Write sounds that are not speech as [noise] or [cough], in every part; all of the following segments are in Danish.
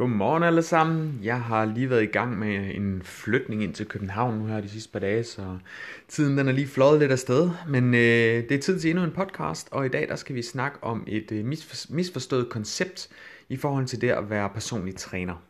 Godmorgen alle sammen. Jeg har lige været i gang med en flytning ind til København nu her de sidste par dage, så tiden den er lige fløjet lidt afsted. Men øh, det er tid til endnu en podcast, og i dag der skal vi snakke om et øh, misforstået koncept i forhold til det at være personlig træner.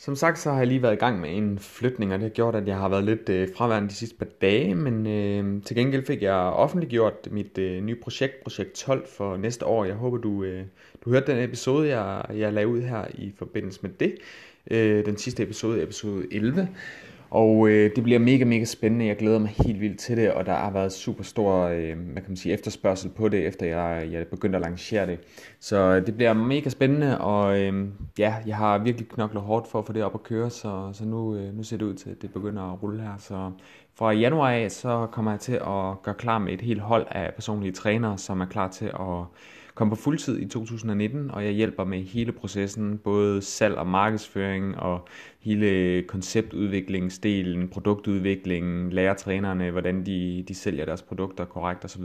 Som sagt, så har jeg lige været i gang med en flytning, og det har gjort, at jeg har været lidt øh, fraværende de sidste par dage, men øh, til gengæld fik jeg offentliggjort mit øh, nye projekt, projekt 12 for næste år. Jeg håber, du, øh, du hørte den episode, jeg, jeg lagde ud her i forbindelse med det. Øh, den sidste episode, episode 11. Og øh, det bliver mega, mega spændende. Jeg glæder mig helt vildt til det, og der har været super stor øh, hvad kan man sige, efterspørgsel på det, efter jeg, jeg begyndte at lancere det. Så øh, det bliver mega spændende, og øh, ja, jeg har virkelig knoklet hårdt for at få det op at køre, så, så nu, øh, nu ser det ud til, at det begynder at rulle her. Så fra januar af, så kommer jeg til at gøre klar med et helt hold af personlige trænere, som er klar til at komme på fuldtid i 2019, og jeg hjælper med hele processen, både salg og markedsføring og hele konceptudviklingsdelen, produktudviklingen, lærer trænerne, hvordan de, de sælger deres produkter korrekt osv.,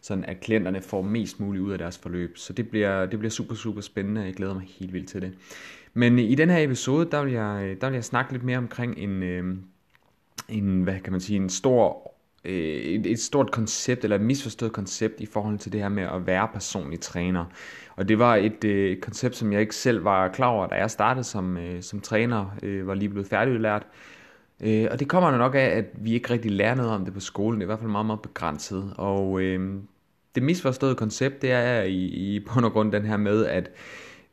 sådan at klienterne får mest muligt ud af deres forløb. Så det bliver, det bliver super, super spændende, jeg glæder mig helt vildt til det. Men i den her episode, der vil jeg, der vil jeg snakke lidt mere omkring en, øh, en, hvad kan man sige, en stor øh, et, et stort koncept, eller et misforstået koncept i forhold til det her med at være personlig træner. Og det var et, øh, et koncept, som jeg ikke selv var klar over, da jeg startede som, øh, som træner, øh, var lige blevet færdigudlært. Øh, og det kommer nok af, at vi ikke rigtig lærer noget om det på skolen. Det er i hvert fald meget, meget begrænset. Og øh, det misforståede koncept, det er i, i bund og grund den her med, at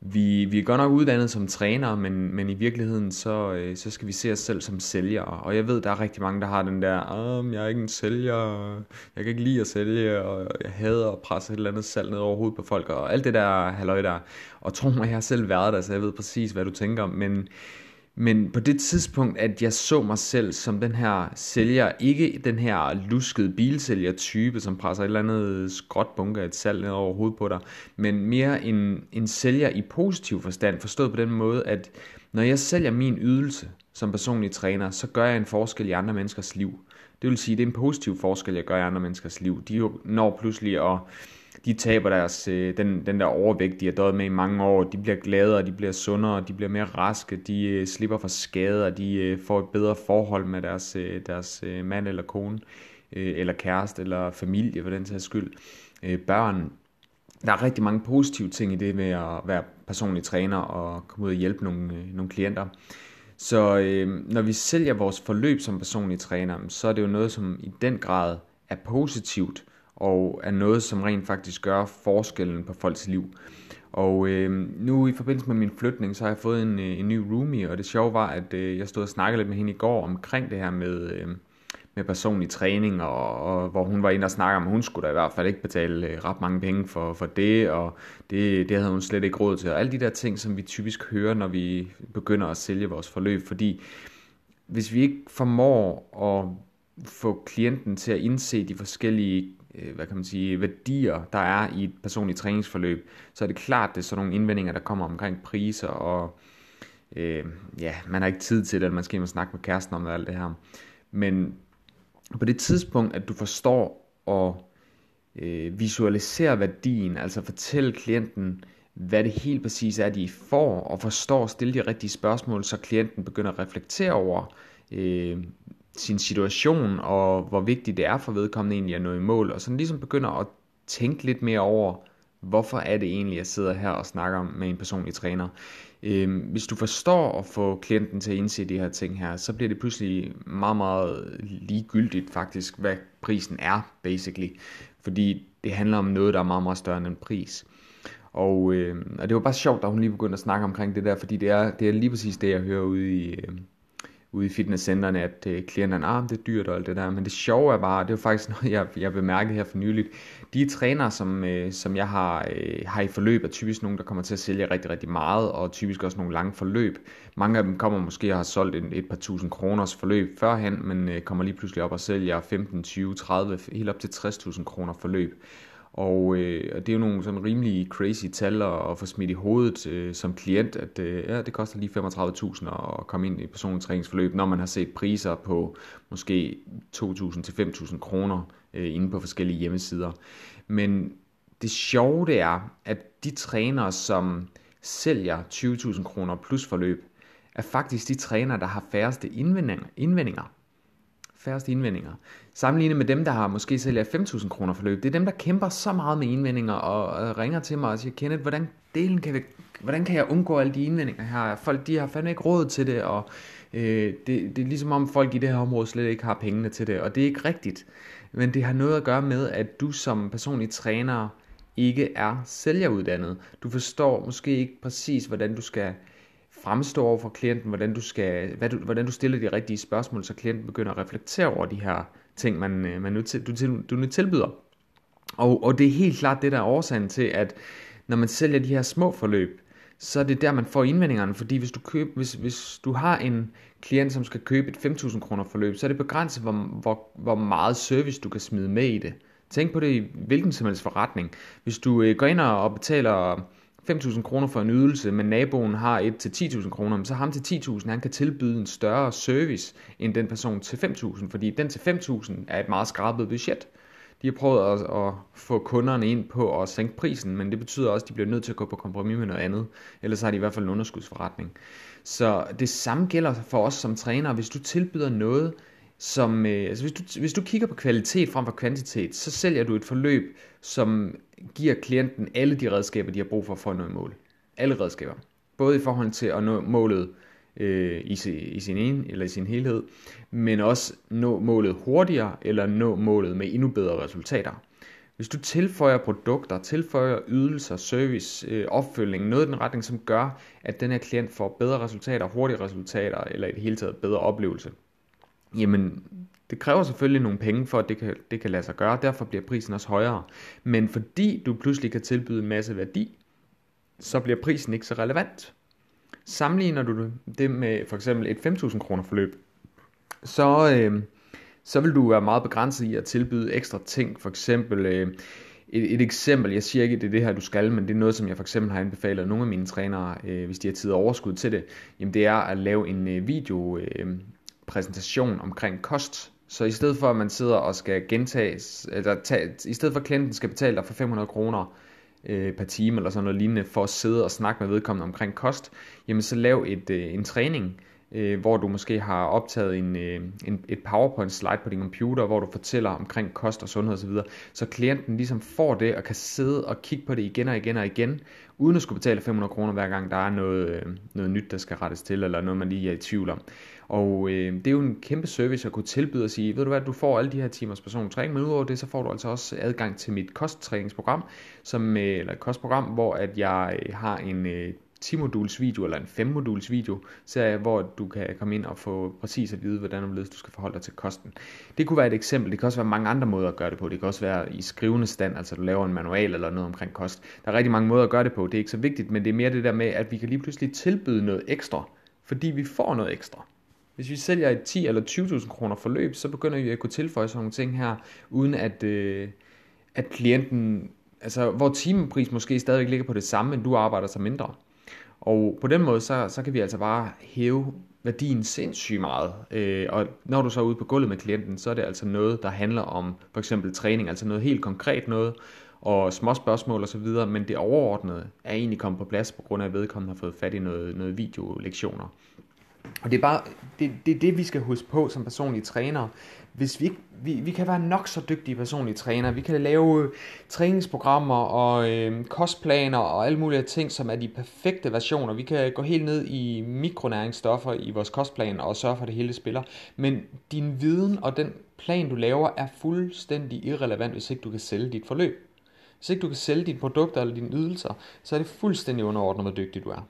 vi, vi er godt nok uddannet som trænere, men, men i virkeligheden, så, øh, så skal vi se os selv som sælgere. Og jeg ved, der er rigtig mange, der har den der, um, jeg er ikke en sælger, jeg kan ikke lide at sælge, og jeg hader at presse et eller andet salg ned over hovedet på folk, og alt det der halløj der. Og tro mig, jeg har selv været der, så jeg ved præcis, hvad du tænker. Men, men på det tidspunkt, at jeg så mig selv som den her sælger, ikke den her luskede bilsælger-type, som presser et eller andet skråtbunke af et salg ned over hovedet på dig, men mere en, en sælger i positiv forstand, forstået på den måde, at når jeg sælger min ydelse som personlig træner, så gør jeg en forskel i andre menneskers liv. Det vil sige, det er en positiv forskel, jeg gør i andre menneskers liv. De når pludselig at de taber deres, øh, den, den der overvægt, de har døjet med i mange år, de bliver gladere, de bliver sundere, de bliver mere raske, de øh, slipper for skader, de øh, får et bedre forhold med deres, øh, deres øh, mand eller kone, øh, eller kæreste, eller familie for den sags skyld, øh, børn. Der er rigtig mange positive ting i det med at være personlig træner og komme ud og hjælpe nogle, øh, nogle klienter. Så øh, når vi sælger vores forløb som personlig træner, så er det jo noget, som i den grad er positivt, og er noget, som rent faktisk gør forskellen på folks liv. Og øh, nu i forbindelse med min flytning, så har jeg fået en, øh, en ny roomie, og det sjove var, at øh, jeg stod og snakkede lidt med hende i går omkring det her med, øh, med personlig træning, og, og hvor hun var inde og snakke om, at hun skulle da i hvert fald ikke betale øh, ret mange penge for, for det, og det, det havde hun slet ikke råd til. Og alle de der ting, som vi typisk hører, når vi begynder at sælge vores forløb, fordi hvis vi ikke formår at få klienten til at indse de forskellige Øh, hvad kan man sige, værdier, der er i et personligt træningsforløb, så er det klart, det er sådan nogle indvendinger, der kommer omkring priser, og øh, ja, man har ikke tid til det, at man skal hjem og snakke med kæresten om alt det her. Men på det tidspunkt, at du forstår og øh, visualisere værdien, altså fortælle klienten, hvad det helt præcis er, de får, og forstår at stille de rigtige spørgsmål, så klienten begynder at reflektere over, øh, sin situation, og hvor vigtigt det er for vedkommende egentlig at nå i mål, og sådan ligesom begynder at tænke lidt mere over, hvorfor er det egentlig, jeg sidder her og snakker med en personlig træner. Øhm, hvis du forstår at få klienten til at indse de her ting her, så bliver det pludselig meget, meget ligegyldigt faktisk, hvad prisen er, basically. Fordi det handler om noget, der er meget, meget større end en pris. Og, øh, og det var bare sjovt, da hun lige begyndte at snakke omkring det der, fordi det er, det er lige præcis det, jeg hører ude i, øh, ude i fitnesscenterne, at øh, klienterne, ah, det er dyrt og alt det der, men det sjove er bare, det er jo faktisk [laughs] noget, jeg, jeg bemærkede her for nyligt, de trænere, som, øh, som jeg har, øh, har i forløb, er typisk nogen, der kommer til at sælge rigtig, rigtig meget, og typisk også nogle lange forløb. Mange af dem kommer måske og har solgt et, et par tusind kroners forløb førhen, men øh, kommer lige pludselig op og sælger 15, 20, 30, helt op til 60.000 kroner forløb. Og, øh, og det er jo nogle sådan rimelig crazy tal at, at få smidt i hovedet øh, som klient, at øh, ja, det koster lige 35.000 at komme ind i personlig træningsforløb, når man har set priser på måske 2.000 til 5.000 kroner øh, inde på forskellige hjemmesider. Men det sjove det er, at de trænere, som sælger 20.000 kroner plus forløb, er faktisk de trænere, der har færreste indvendinger. indvendinger færreste indvendinger. Sammenlignet med dem, der har måske sælger 5.000 kroner for løb, Det er dem, der kæmper så meget med indvendinger og ringer til mig og siger, Kenneth, hvordan, delen kan, vi, hvordan kan jeg undgå alle de indvendinger her? Folk de har fandme ikke råd til det, og øh, det, det er ligesom om folk i det her område slet ikke har pengene til det, og det er ikke rigtigt. Men det har noget at gøre med, at du som personlig træner ikke er sælgeruddannet. Du forstår måske ikke præcis, hvordan du skal fremstå over for klienten, hvordan du, skal, hvad du, hvordan du stiller de rigtige spørgsmål, så klienten begynder at reflektere over de her ting, man, øh, man nu, til, du, til, du nu tilbyder. Og, og det er helt klart det, der er årsagen til, at når man sælger de her små forløb, så er det der, man får indvendingerne, fordi hvis du, køb, hvis, hvis du har en klient, som skal købe et 5.000 kroner forløb, så er det begrænset, hvor, hvor, hvor meget service du kan smide med i det. Tænk på det i hvilken som helst forretning. Hvis du øh, går ind og betaler 5.000 kroner for en ydelse, men naboen har et til 10.000 kroner, så ham til 10.000, han kan tilbyde en større service end den person til 5.000, fordi den til 5.000 er et meget skrabet budget. De har prøvet at, at få kunderne ind på at sænke prisen, men det betyder også, at de bliver nødt til at gå på kompromis med noget andet. Ellers har de i hvert fald en underskudsforretning. Så det samme gælder for os som trænere. Hvis du tilbyder noget, som, øh, altså hvis, du, hvis du kigger på kvalitet frem for kvantitet, så sælger du et forløb, som giver klienten alle de redskaber, de har brug for for at nå mål. Alle redskaber. Både i forhold til at nå målet øh, i, i sin ene eller i sin helhed, men også nå målet hurtigere eller nå målet med endnu bedre resultater. Hvis du tilføjer produkter, tilføjer ydelser, service, øh, opfølgning, noget i den retning, som gør, at den her klient får bedre resultater, hurtigere resultater, eller i det hele taget bedre oplevelse, jamen det kræver selvfølgelig nogle penge for, at det kan, det kan lade sig gøre, derfor bliver prisen også højere. Men fordi du pludselig kan tilbyde en masse værdi, så bliver prisen ikke så relevant. Sammenligner du det med for eksempel et 5.000 kroner forløb, så, øh, så vil du være meget begrænset i at tilbyde ekstra ting. For eksempel øh, et, et eksempel, jeg siger ikke, at det er det her, du skal, men det er noget, som jeg for eksempel har anbefalet nogle af mine trænere, øh, hvis de har tid og overskud til det, jamen det er at lave en øh, video øh, præsentation omkring kost. Så i stedet for at man sidder og skal gentage, eller tage, i stedet for at klienten skal betale dig for 500 kroner øh, per time eller sådan noget lignende for at sidde og snakke med vedkommende omkring kost, jamen så lav et, øh, en træning, øh, hvor du måske har optaget en, øh, en, et PowerPoint slide på din computer, hvor du fortæller omkring kost og sundhed osv., så klienten ligesom får det og kan sidde og kigge på det igen og igen og igen, uden at skulle betale 500 kroner hver gang der er noget, øh, noget nyt, der skal rettes til, eller noget man lige er i tvivl om. Og øh, det er jo en kæmpe service at kunne tilbyde og sige, ved du hvad, du får alle de her timers personlig træning, men udover det, så får du altså også adgang til mit kosttræningsprogram, som, øh, eller et kostprogram, hvor at jeg øh, har en øh, 10 moduls video eller en 5 moduls video serie, hvor du kan komme ind og få præcis at vide, hvordan du skal forholde dig til kosten. Det kunne være et eksempel. Det kan også være mange andre måder at gøre det på. Det kan også være i skrivende stand, altså du laver en manual eller noget omkring kost. Der er rigtig mange måder at gøre det på. Det er ikke så vigtigt, men det er mere det der med, at vi kan lige pludselig tilbyde noget ekstra, fordi vi får noget ekstra. Hvis vi sælger et 10 eller 20.000 kroner forløb, så begynder vi at kunne tilføje sådan nogle ting her, uden at, øh, at klienten, altså hvor timepris måske stadigvæk ligger på det samme, men du arbejder så mindre. Og på den måde, så, så kan vi altså bare hæve værdien sindssygt meget. Øh, og når du så er ude på gulvet med klienten, så er det altså noget, der handler om for eksempel træning, altså noget helt konkret noget, og små spørgsmål og så videre, men det overordnede er egentlig kommet på plads, på grund af at vedkommende har fået fat i noget, noget videolektioner. Og det er bare det, det, er det, vi skal huske på som personlige trænere. Hvis vi, vi, vi kan være nok så dygtige personlige trænere, vi kan lave øh, træningsprogrammer og øh, kostplaner og alle mulige ting, som er de perfekte versioner. Vi kan gå helt ned i mikronæringsstoffer i vores kostplan og sørge for, at det hele spiller. Men din viden og den plan, du laver, er fuldstændig irrelevant, hvis ikke du kan sælge dit forløb. Hvis ikke du kan sælge dine produkter eller dine ydelser, så er det fuldstændig underordnet, hvor dygtig du er.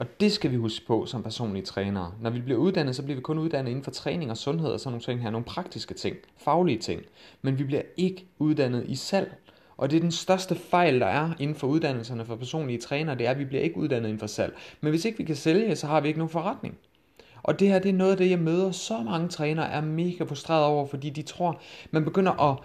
Og det skal vi huske på som personlige trænere. Når vi bliver uddannet, så bliver vi kun uddannet inden for træning og sundhed og sådan nogle ting her. Nogle praktiske ting, faglige ting. Men vi bliver ikke uddannet i salg. Og det er den største fejl, der er inden for uddannelserne for personlige trænere, det er, at vi bliver ikke uddannet inden for salg. Men hvis ikke vi kan sælge, så har vi ikke nogen forretning. Og det her, det er noget af det, jeg møder så mange trænere, er mega frustreret over, fordi de tror, man begynder at,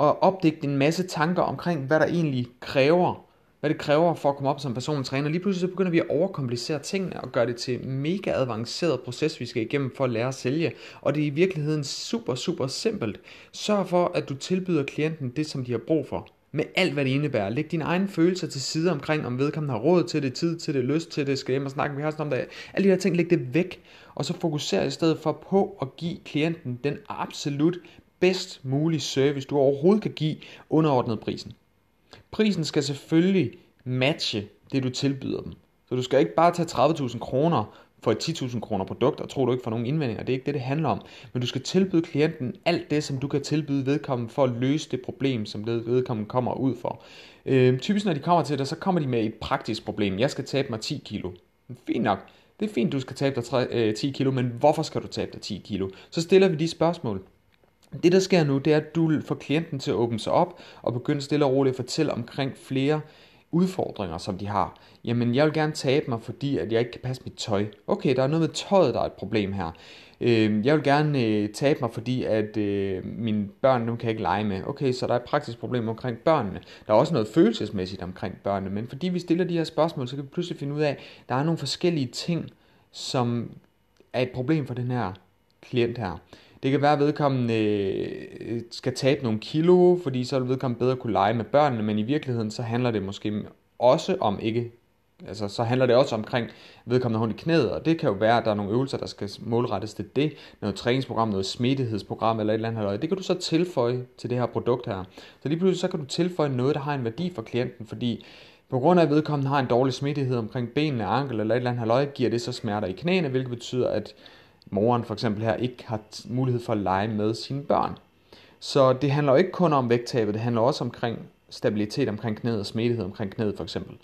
at opdække en masse tanker omkring, hvad der egentlig kræver, hvad det kræver for at komme op som personlig træner. Lige pludselig så begynder vi at overkomplicere tingene og gøre det til mega avanceret proces, vi skal igennem for at lære at sælge. Og det er i virkeligheden super, super simpelt. Sørg for, at du tilbyder klienten det, som de har brug for med alt, hvad det indebærer. Læg dine egne følelser til side omkring, om vedkommende har råd til det, tid til det, lyst til det, skal hjem og snakke, vi har sådan om det. Alle de her ting, læg det væk, og så fokuser i stedet for på at give klienten den absolut bedst mulige service, du overhovedet kan give underordnet prisen. Prisen skal selvfølgelig matche det, du tilbyder dem. Så du skal ikke bare tage 30.000 kroner for et 10.000 kroner produkt, og tro, du ikke får nogen indvendinger. Det er ikke det, det handler om. Men du skal tilbyde klienten alt det, som du kan tilbyde vedkommende for at løse det problem, som vedkommende kommer ud for. Øh, typisk når de kommer til dig, så kommer de med et praktisk problem. Jeg skal tabe mig 10 kilo. Fint nok. Det er fint, du skal tabe dig 10 øh, kilo, men hvorfor skal du tabe dig 10 kilo? Så stiller vi de spørgsmål. Det der sker nu, det er, at du får klienten til at åbne sig op og begynde stille og roligt at fortælle omkring flere udfordringer, som de har. Jamen, jeg vil gerne tabe mig, fordi at jeg ikke kan passe mit tøj. Okay, der er noget med tøjet, der er et problem her. Øh, jeg vil gerne øh, tabe mig, fordi at øh, mine børn, nu kan jeg ikke lege med. Okay, så der er et praktisk problem omkring børnene. Der er også noget følelsesmæssigt omkring børnene, men fordi vi stiller de her spørgsmål, så kan vi pludselig finde ud af, at der er nogle forskellige ting, som er et problem for den her klient her. Det kan være, at vedkommende øh, skal tabe nogle kilo, fordi så vil vedkommende bedre kunne lege med børnene, men i virkeligheden så handler det måske også om ikke Altså, så handler det også omkring vedkommende hund i knæet, og det kan jo være, at der er nogle øvelser, der skal målrettes til det, noget træningsprogram, noget smittighedsprogram eller et eller andet. Det kan du så tilføje til det her produkt her. Så lige pludselig så kan du tilføje noget, der har en værdi for klienten, fordi på grund af, at vedkommende har en dårlig smittighed omkring benene, ankel eller et eller andet halvøje, giver det så smerter i knæene, hvilket betyder, at moren for eksempel her ikke har mulighed for at lege med sine børn. Så det handler jo ikke kun om vægttabet, det handler også omkring stabilitet omkring knæet og smidighed omkring knæet for eksempel.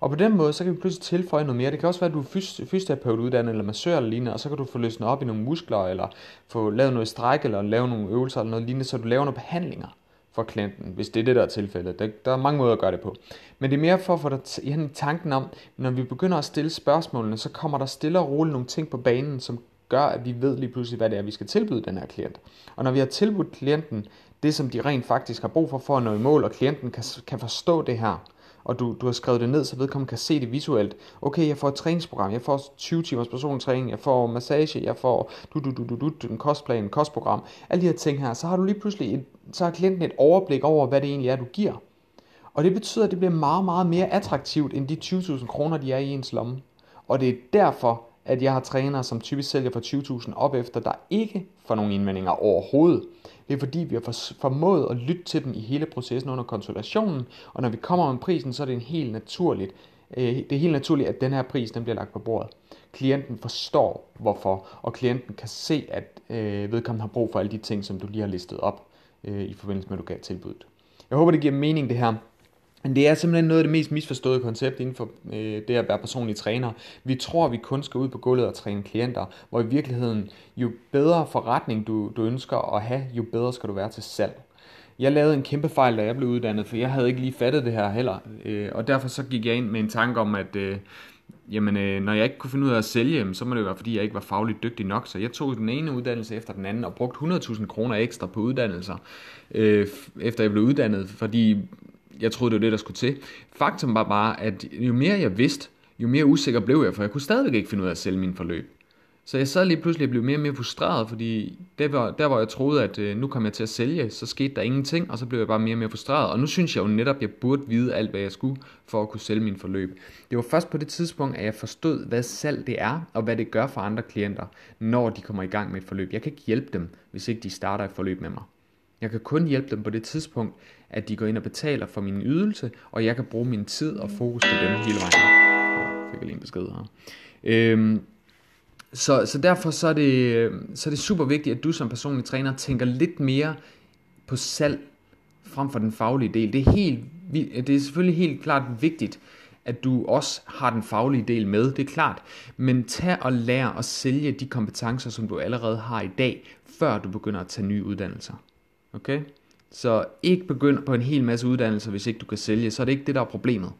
Og på den måde, så kan vi pludselig tilføje noget mere. Det kan også være, at du er fysioterapeut uddannet, eller massør eller lignende, og så kan du få løsnet op i nogle muskler, eller få lavet noget stræk, eller lave nogle øvelser, eller noget lignende, så du laver nogle behandlinger for klienten, hvis det er det, der er tilfældet. Der, der er mange måder at gøre det på. Men det er mere for at få dig i tanken om, når vi begynder at stille spørgsmålene, så kommer der stille og roligt nogle ting på banen, som gør, at vi ved lige pludselig, hvad det er, vi skal tilbyde den her klient. Og når vi har tilbudt klienten det, som de rent faktisk har brug for for at nå i mål, og klienten kan, kan forstå det her, og du, du har skrevet det ned, så vedkommende kan se det visuelt. Okay, jeg får et træningsprogram, jeg får 20 timers personlig træning, jeg får massage, jeg får du, du, du, du, du, en kostplan, en kostprogram, alle de her ting her, så har du lige pludselig et, så har klienten et overblik over, hvad det egentlig er, du giver. Og det betyder, at det bliver meget, meget mere attraktivt, end de 20.000 kroner, de er i ens lomme. Og det er derfor, at jeg har trænere, som typisk sælger for 20.000 op efter, der ikke får nogen indvendinger overhovedet. Det er fordi, vi har formået at lytte til dem i hele processen under konsultationen, og når vi kommer med prisen, så er det en helt naturligt, øh, det er helt naturligt, at den her pris den bliver lagt på bordet. Klienten forstår hvorfor, og klienten kan se, at øh, vedkommende har brug for alle de ting, som du lige har listet op øh, i forbindelse med, at du gav tilbuddet. Jeg håber, det giver mening det her. Men det er simpelthen noget af det mest misforståede koncept inden for øh, det at være personlig træner. Vi tror, at vi kun skal ud på gulvet og træne klienter, hvor i virkeligheden, jo bedre forretning du, du ønsker at have, jo bedre skal du være til salg. Jeg lavede en kæmpe fejl, da jeg blev uddannet, for jeg havde ikke lige fattet det her heller. Øh, og derfor så gik jeg ind med en tanke om, at øh, jamen, øh, når jeg ikke kunne finde ud af at sælge, så må det være, fordi jeg ikke var fagligt dygtig nok. Så jeg tog den ene uddannelse efter den anden og brugte 100.000 kroner ekstra på uddannelser, øh, efter jeg blev uddannet, fordi jeg troede, det var det, der skulle til. Faktum var bare, at jo mere jeg vidste, jo mere usikker blev jeg, for jeg kunne stadigvæk ikke finde ud af at sælge min forløb. Så jeg sad lige pludselig og blev mere og mere frustreret, fordi der, var, der hvor jeg troede, at øh, nu kom jeg til at sælge, så skete der ingenting, og så blev jeg bare mere og mere frustreret. Og nu synes jeg jo netop, at jeg burde vide alt, hvad jeg skulle, for at kunne sælge min forløb. Det var først på det tidspunkt, at jeg forstod, hvad salg det er, og hvad det gør for andre klienter, når de kommer i gang med et forløb. Jeg kan ikke hjælpe dem, hvis ikke de starter et forløb med mig. Jeg kan kun hjælpe dem på det tidspunkt, at de går ind og betaler for min ydelse, og jeg kan bruge min tid og fokus på dem hele vejen. Jeg fik jeg lige en besked her. Øhm, så, så derfor så er, det, så er det super vigtigt, at du som personlig træner tænker lidt mere på salg frem for den faglige del. Det er, helt, det er selvfølgelig helt klart vigtigt, at du også har den faglige del med, det er klart. Men tag og lær at sælge de kompetencer, som du allerede har i dag, før du begynder at tage nye uddannelser. Okay? Så ikke begynd på en hel masse uddannelser, hvis ikke du kan sælge. Så er det ikke det, der er problemet.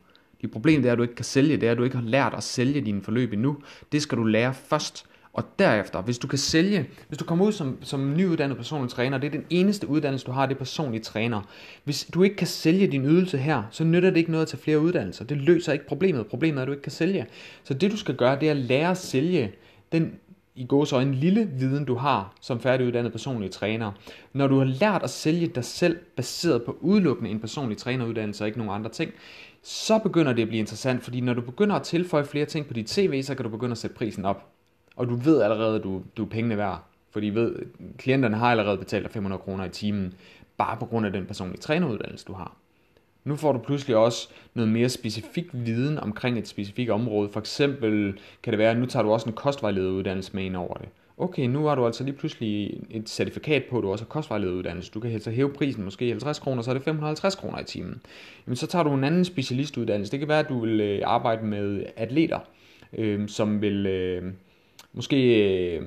Det problem det er, at du ikke kan sælge. Det er, at du ikke har lært at sælge dine forløb endnu. Det skal du lære først. Og derefter, hvis du kan sælge, hvis du kommer ud som, som nyuddannet personlig træner, det er den eneste uddannelse, du har, det er personlig træner. Hvis du ikke kan sælge din ydelse her, så nytter det ikke noget at tage flere uddannelser. Det løser ikke problemet. Problemet er, at du ikke kan sælge. Så det du skal gøre, det er at lære at sælge den i går så en lille viden, du har som færdiguddannet personlig træner. Når du har lært at sælge dig selv baseret på udelukkende en personlig træneruddannelse og ikke nogen andre ting, så begynder det at blive interessant, fordi når du begynder at tilføje flere ting på dit CV, så kan du begynde at sætte prisen op. Og du ved allerede, at du, du er pengene værd. Fordi ved, klienterne har allerede betalt dig 500 kroner i timen, bare på grund af den personlige træneruddannelse, du har. Nu får du pludselig også noget mere specifik viden omkring et specifikt område. For eksempel kan det være, at nu tager du også en kostvejlederuddannelse med ind over det. Okay, nu har du altså lige pludselig et certifikat på, at du også har kostvejlederuddannelse. Du kan så hæve prisen måske 50 kroner, så er det 550 kroner i timen. Jamen, så tager du en anden specialistuddannelse. Det kan være, at du vil øh, arbejde med atleter, øh, som vil øh, måske øh,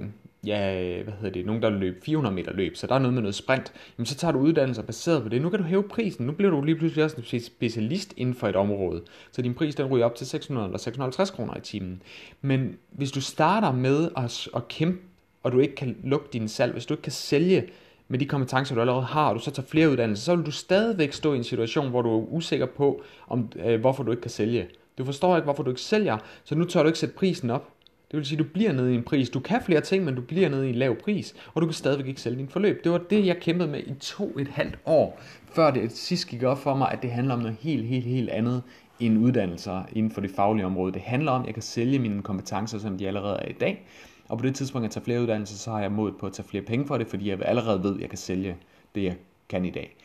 ja, hvad hedder det, nogen der løb 400 meter løb, så der er noget med noget sprint, jamen så tager du uddannelser baseret på det. Nu kan du hæve prisen, nu bliver du lige pludselig også en specialist inden for et område, så din pris den ryger op til 600 eller 650 kroner i timen. Men hvis du starter med at, at kæmpe, og du ikke kan lukke din salg, hvis du ikke kan sælge med de kompetencer, du allerede har, og du så tager flere uddannelser, så vil du stadigvæk stå i en situation, hvor du er usikker på, om, øh, hvorfor du ikke kan sælge. Du forstår ikke, hvorfor du ikke sælger, så nu tør du ikke sætte prisen op. Det vil sige, at du bliver nede i en pris. Du kan flere ting, men du bliver nede i en lav pris, og du kan stadigvæk ikke sælge din forløb. Det var det, jeg kæmpede med i to et halvt år, før det sidst gik op for mig, at det handler om noget helt, helt, helt andet end uddannelser inden for det faglige område. Det handler om, at jeg kan sælge mine kompetencer, som de allerede er i dag. Og på det tidspunkt, jeg tager flere uddannelser, så har jeg mod på at tage flere penge for det, fordi jeg allerede ved, at jeg kan sælge det, jeg kan i dag.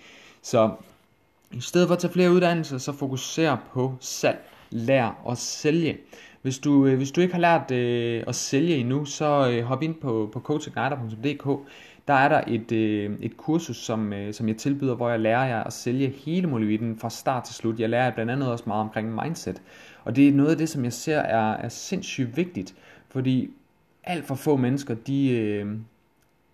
Så i stedet for at tage flere uddannelser, så fokuser på salg. Lær at sælge. Hvis du, øh, hvis du ikke har lært øh, at sælge endnu, så øh, hop ind på, på coachingguider.dk. Der er der et, øh, et kursus, som, øh, som jeg tilbyder, hvor jeg lærer jer at sælge hele molevitten fra start til slut. Jeg lærer jer blandt andet også meget omkring mindset. Og det er noget af det, som jeg ser er, er sindssygt vigtigt, fordi alt for få mennesker, de, øh,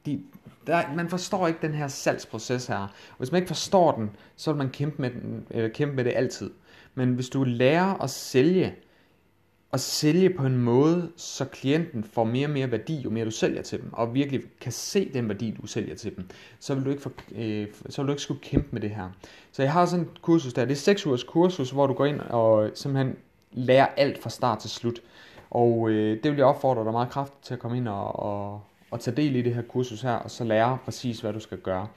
de, der, man forstår ikke den her salgsproces her. Og hvis man ikke forstår den, så vil man kæmpe med, den, øh, kæmpe med det altid. Men hvis du lærer at sælge, at sælge på en måde, så klienten får mere og mere værdi, jo mere du sælger til dem, og virkelig kan se den værdi, du sælger til dem, så vil du ikke, for, øh, så vil du ikke skulle kæmpe med det her. Så jeg har sådan et kursus der, det er 6 ugers kursus, hvor du går ind og simpelthen lærer alt fra start til slut. Og øh, det vil jeg opfordre dig meget kraftigt til at komme ind og, og, og tage del i det her kursus her, og så lære præcis, hvad du skal gøre.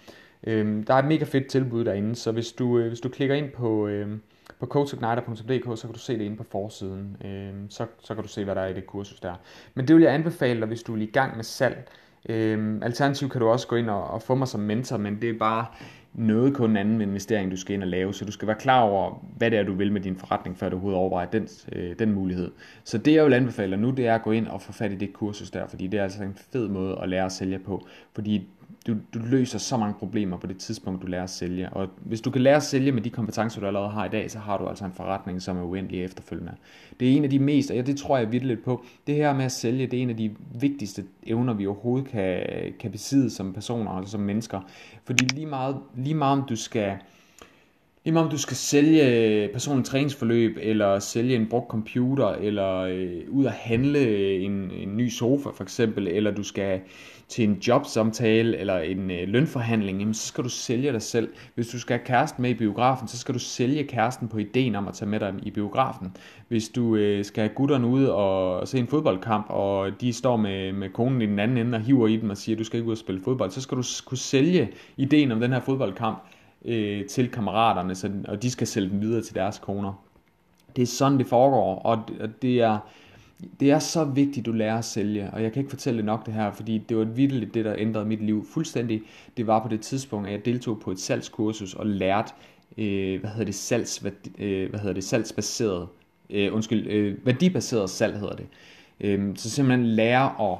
Øh, der er et mega fedt tilbud derinde, så hvis du, øh, hvis du klikker ind på... Øh, på coachigniter.dk, så kan du se det inde på forsiden. Øh, så, så kan du se, hvad der er i det kursus der. Men det vil jeg anbefale dig, hvis du er i gang med salg. Øh, alternativt kan du også gå ind og, og få mig som mentor, men det er bare noget kun en anden investering, du skal ind og lave, så du skal være klar over, hvad det er, du vil med din forretning, før du overhovedet overvejer den, øh, den mulighed. Så det, jeg vil anbefale dig nu, det er at gå ind og få fat i det kursus der, fordi det er altså en fed måde at lære at sælge på, fordi du, du løser så mange problemer på det tidspunkt, du lærer at sælge. Og hvis du kan lære at sælge med de kompetencer, du allerede har i dag, så har du altså en forretning, som er uendelig efterfølgende. Det er en af de mest, og ja, det tror jeg virkelig på, det her med at sælge, det er en af de vigtigste evner, vi overhovedet kan, kan besidde som personer, altså som mennesker. Fordi lige meget, lige meget om du skal Jamen om du skal sælge øh, personligt træningsforløb, eller sælge en brugt computer, eller øh, ud at handle øh, en, en ny sofa for eksempel, eller du skal til en jobsamtale eller en øh, lønforhandling, jamen, så skal du sælge dig selv. Hvis du skal have kæresten med i biografen, så skal du sælge kæresten på ideen om at tage med dig i biografen. Hvis du øh, skal have gutterne ud og se en fodboldkamp, og de står med, med konen i den anden ende og hiver i dem og siger, at du skal ikke ud og spille fodbold, så skal du kunne sælge ideen om den her fodboldkamp øh, til kammeraterne, så, og de skal sælge dem videre til deres koner. Det er sådan, det foregår, og det er, det er så vigtigt, du lærer at sælge, og jeg kan ikke fortælle det nok det her, fordi det var vildt det, der ændrede mit liv fuldstændig. Det var på det tidspunkt, at jeg deltog på et salgskursus og lærte, øh, hvad hedder det, salgs, hvad, øh, hvad hedder det, salgsbaseret, øh, undskyld, øh, værdibaseret salg hedder det. Øh, så simpelthen lære at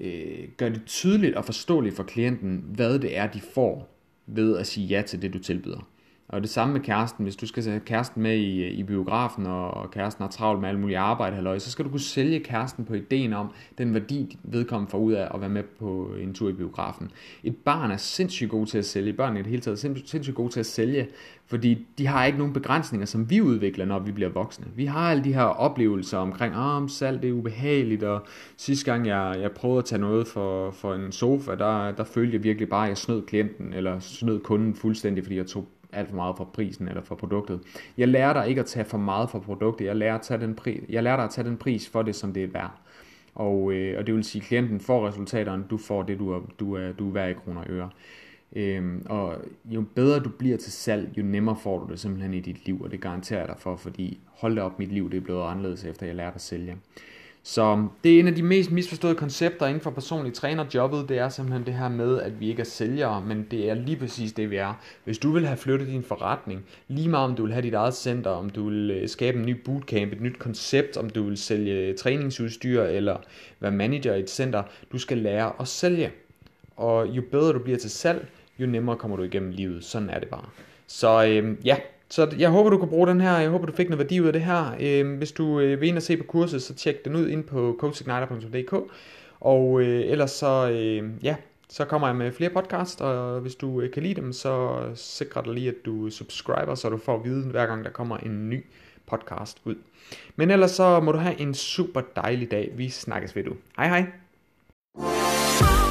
øh, gøre det tydeligt og forståeligt for klienten, hvad det er, de får ved at sige ja til det, du tilbyder. Og det samme med kæresten. Hvis du skal have kæresten med i, i biografen, og kæresten har travlt med alle mulige arbejde, halløj, så skal du kunne sælge kæresten på ideen om den værdi, vedkommende får ud af at være med på en tur i biografen. Et barn er sindssygt god til at sælge. Børn i det hele taget er sindssygt gode til at sælge, fordi de har ikke nogen begrænsninger, som vi udvikler, når vi bliver voksne. Vi har alle de her oplevelser omkring, at oh, salg det er ubehageligt, og sidste gang jeg, jeg prøvede at tage noget for, for en sofa, der, der følte jeg virkelig bare, at jeg snød klienten, eller snød kunden fuldstændig, fordi jeg tog alt for meget for prisen eller for produktet. Jeg lærer dig ikke at tage for meget for produktet. Jeg lærer, at tage den pris, jeg lærer dig at tage den pris for det, som det er værd. Og, øh, og det vil sige, at klienten får resultaterne, du får det, du er, du er, du er værd i kroner og øre. Øhm, og jo bedre du bliver til salg, jo nemmere får du det simpelthen i dit liv, og det garanterer jeg dig for, fordi hold da op, mit liv det er blevet anderledes, efter jeg lærte at sælge. Så det er en af de mest misforståede koncepter inden for personlig trænerjobbet, det er simpelthen det her med, at vi ikke er sælgere, men det er lige præcis det, vi er. Hvis du vil have flyttet din forretning, lige meget om du vil have dit eget center, om du vil øh, skabe en ny bootcamp, et nyt koncept, om du vil sælge træningsudstyr eller være manager i et center, du skal lære at sælge. Og jo bedre du bliver til salg, jo nemmere kommer du igennem livet. Sådan er det bare. Så øhm, ja, så jeg håber, du kan bruge den her. Jeg håber, du fik noget værdi ud af det her. Øh, hvis du øh, vil ind og se på kurset, så tjek den ud ind på coachigniter.dk. Og øh, ellers så, øh, ja, så kommer jeg med flere podcasts, og hvis du øh, kan lide dem, så sikrer dig lige, at du subscriber, så du får viden hver gang, der kommer en ny podcast ud. Men ellers så må du have en super dejlig dag. Vi snakkes ved du. Hej hej.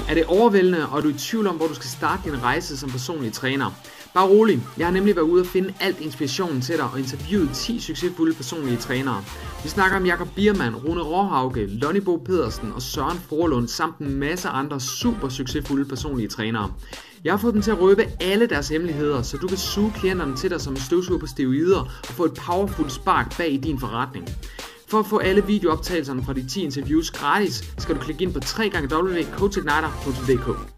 Er det overvældende, og er du i tvivl om, hvor du skal starte din rejse som personlig træner? Bare rolig, jeg har nemlig været ude og finde alt inspirationen til dig og interviewet 10 succesfulde personlige trænere. Vi snakker om Jakob Biermann, Rune Råhauke, Lonnie Bo Pedersen og Søren Forlund samt en masse andre super succesfulde personlige trænere. Jeg har fået dem til at røbe alle deres hemmeligheder, så du kan suge klienterne til dig som en støvsuger på steroider og få et powerful spark bag i din forretning. For at få alle videooptagelserne fra de 10 interviews gratis, skal du klikke ind på www.coachigniter.dk.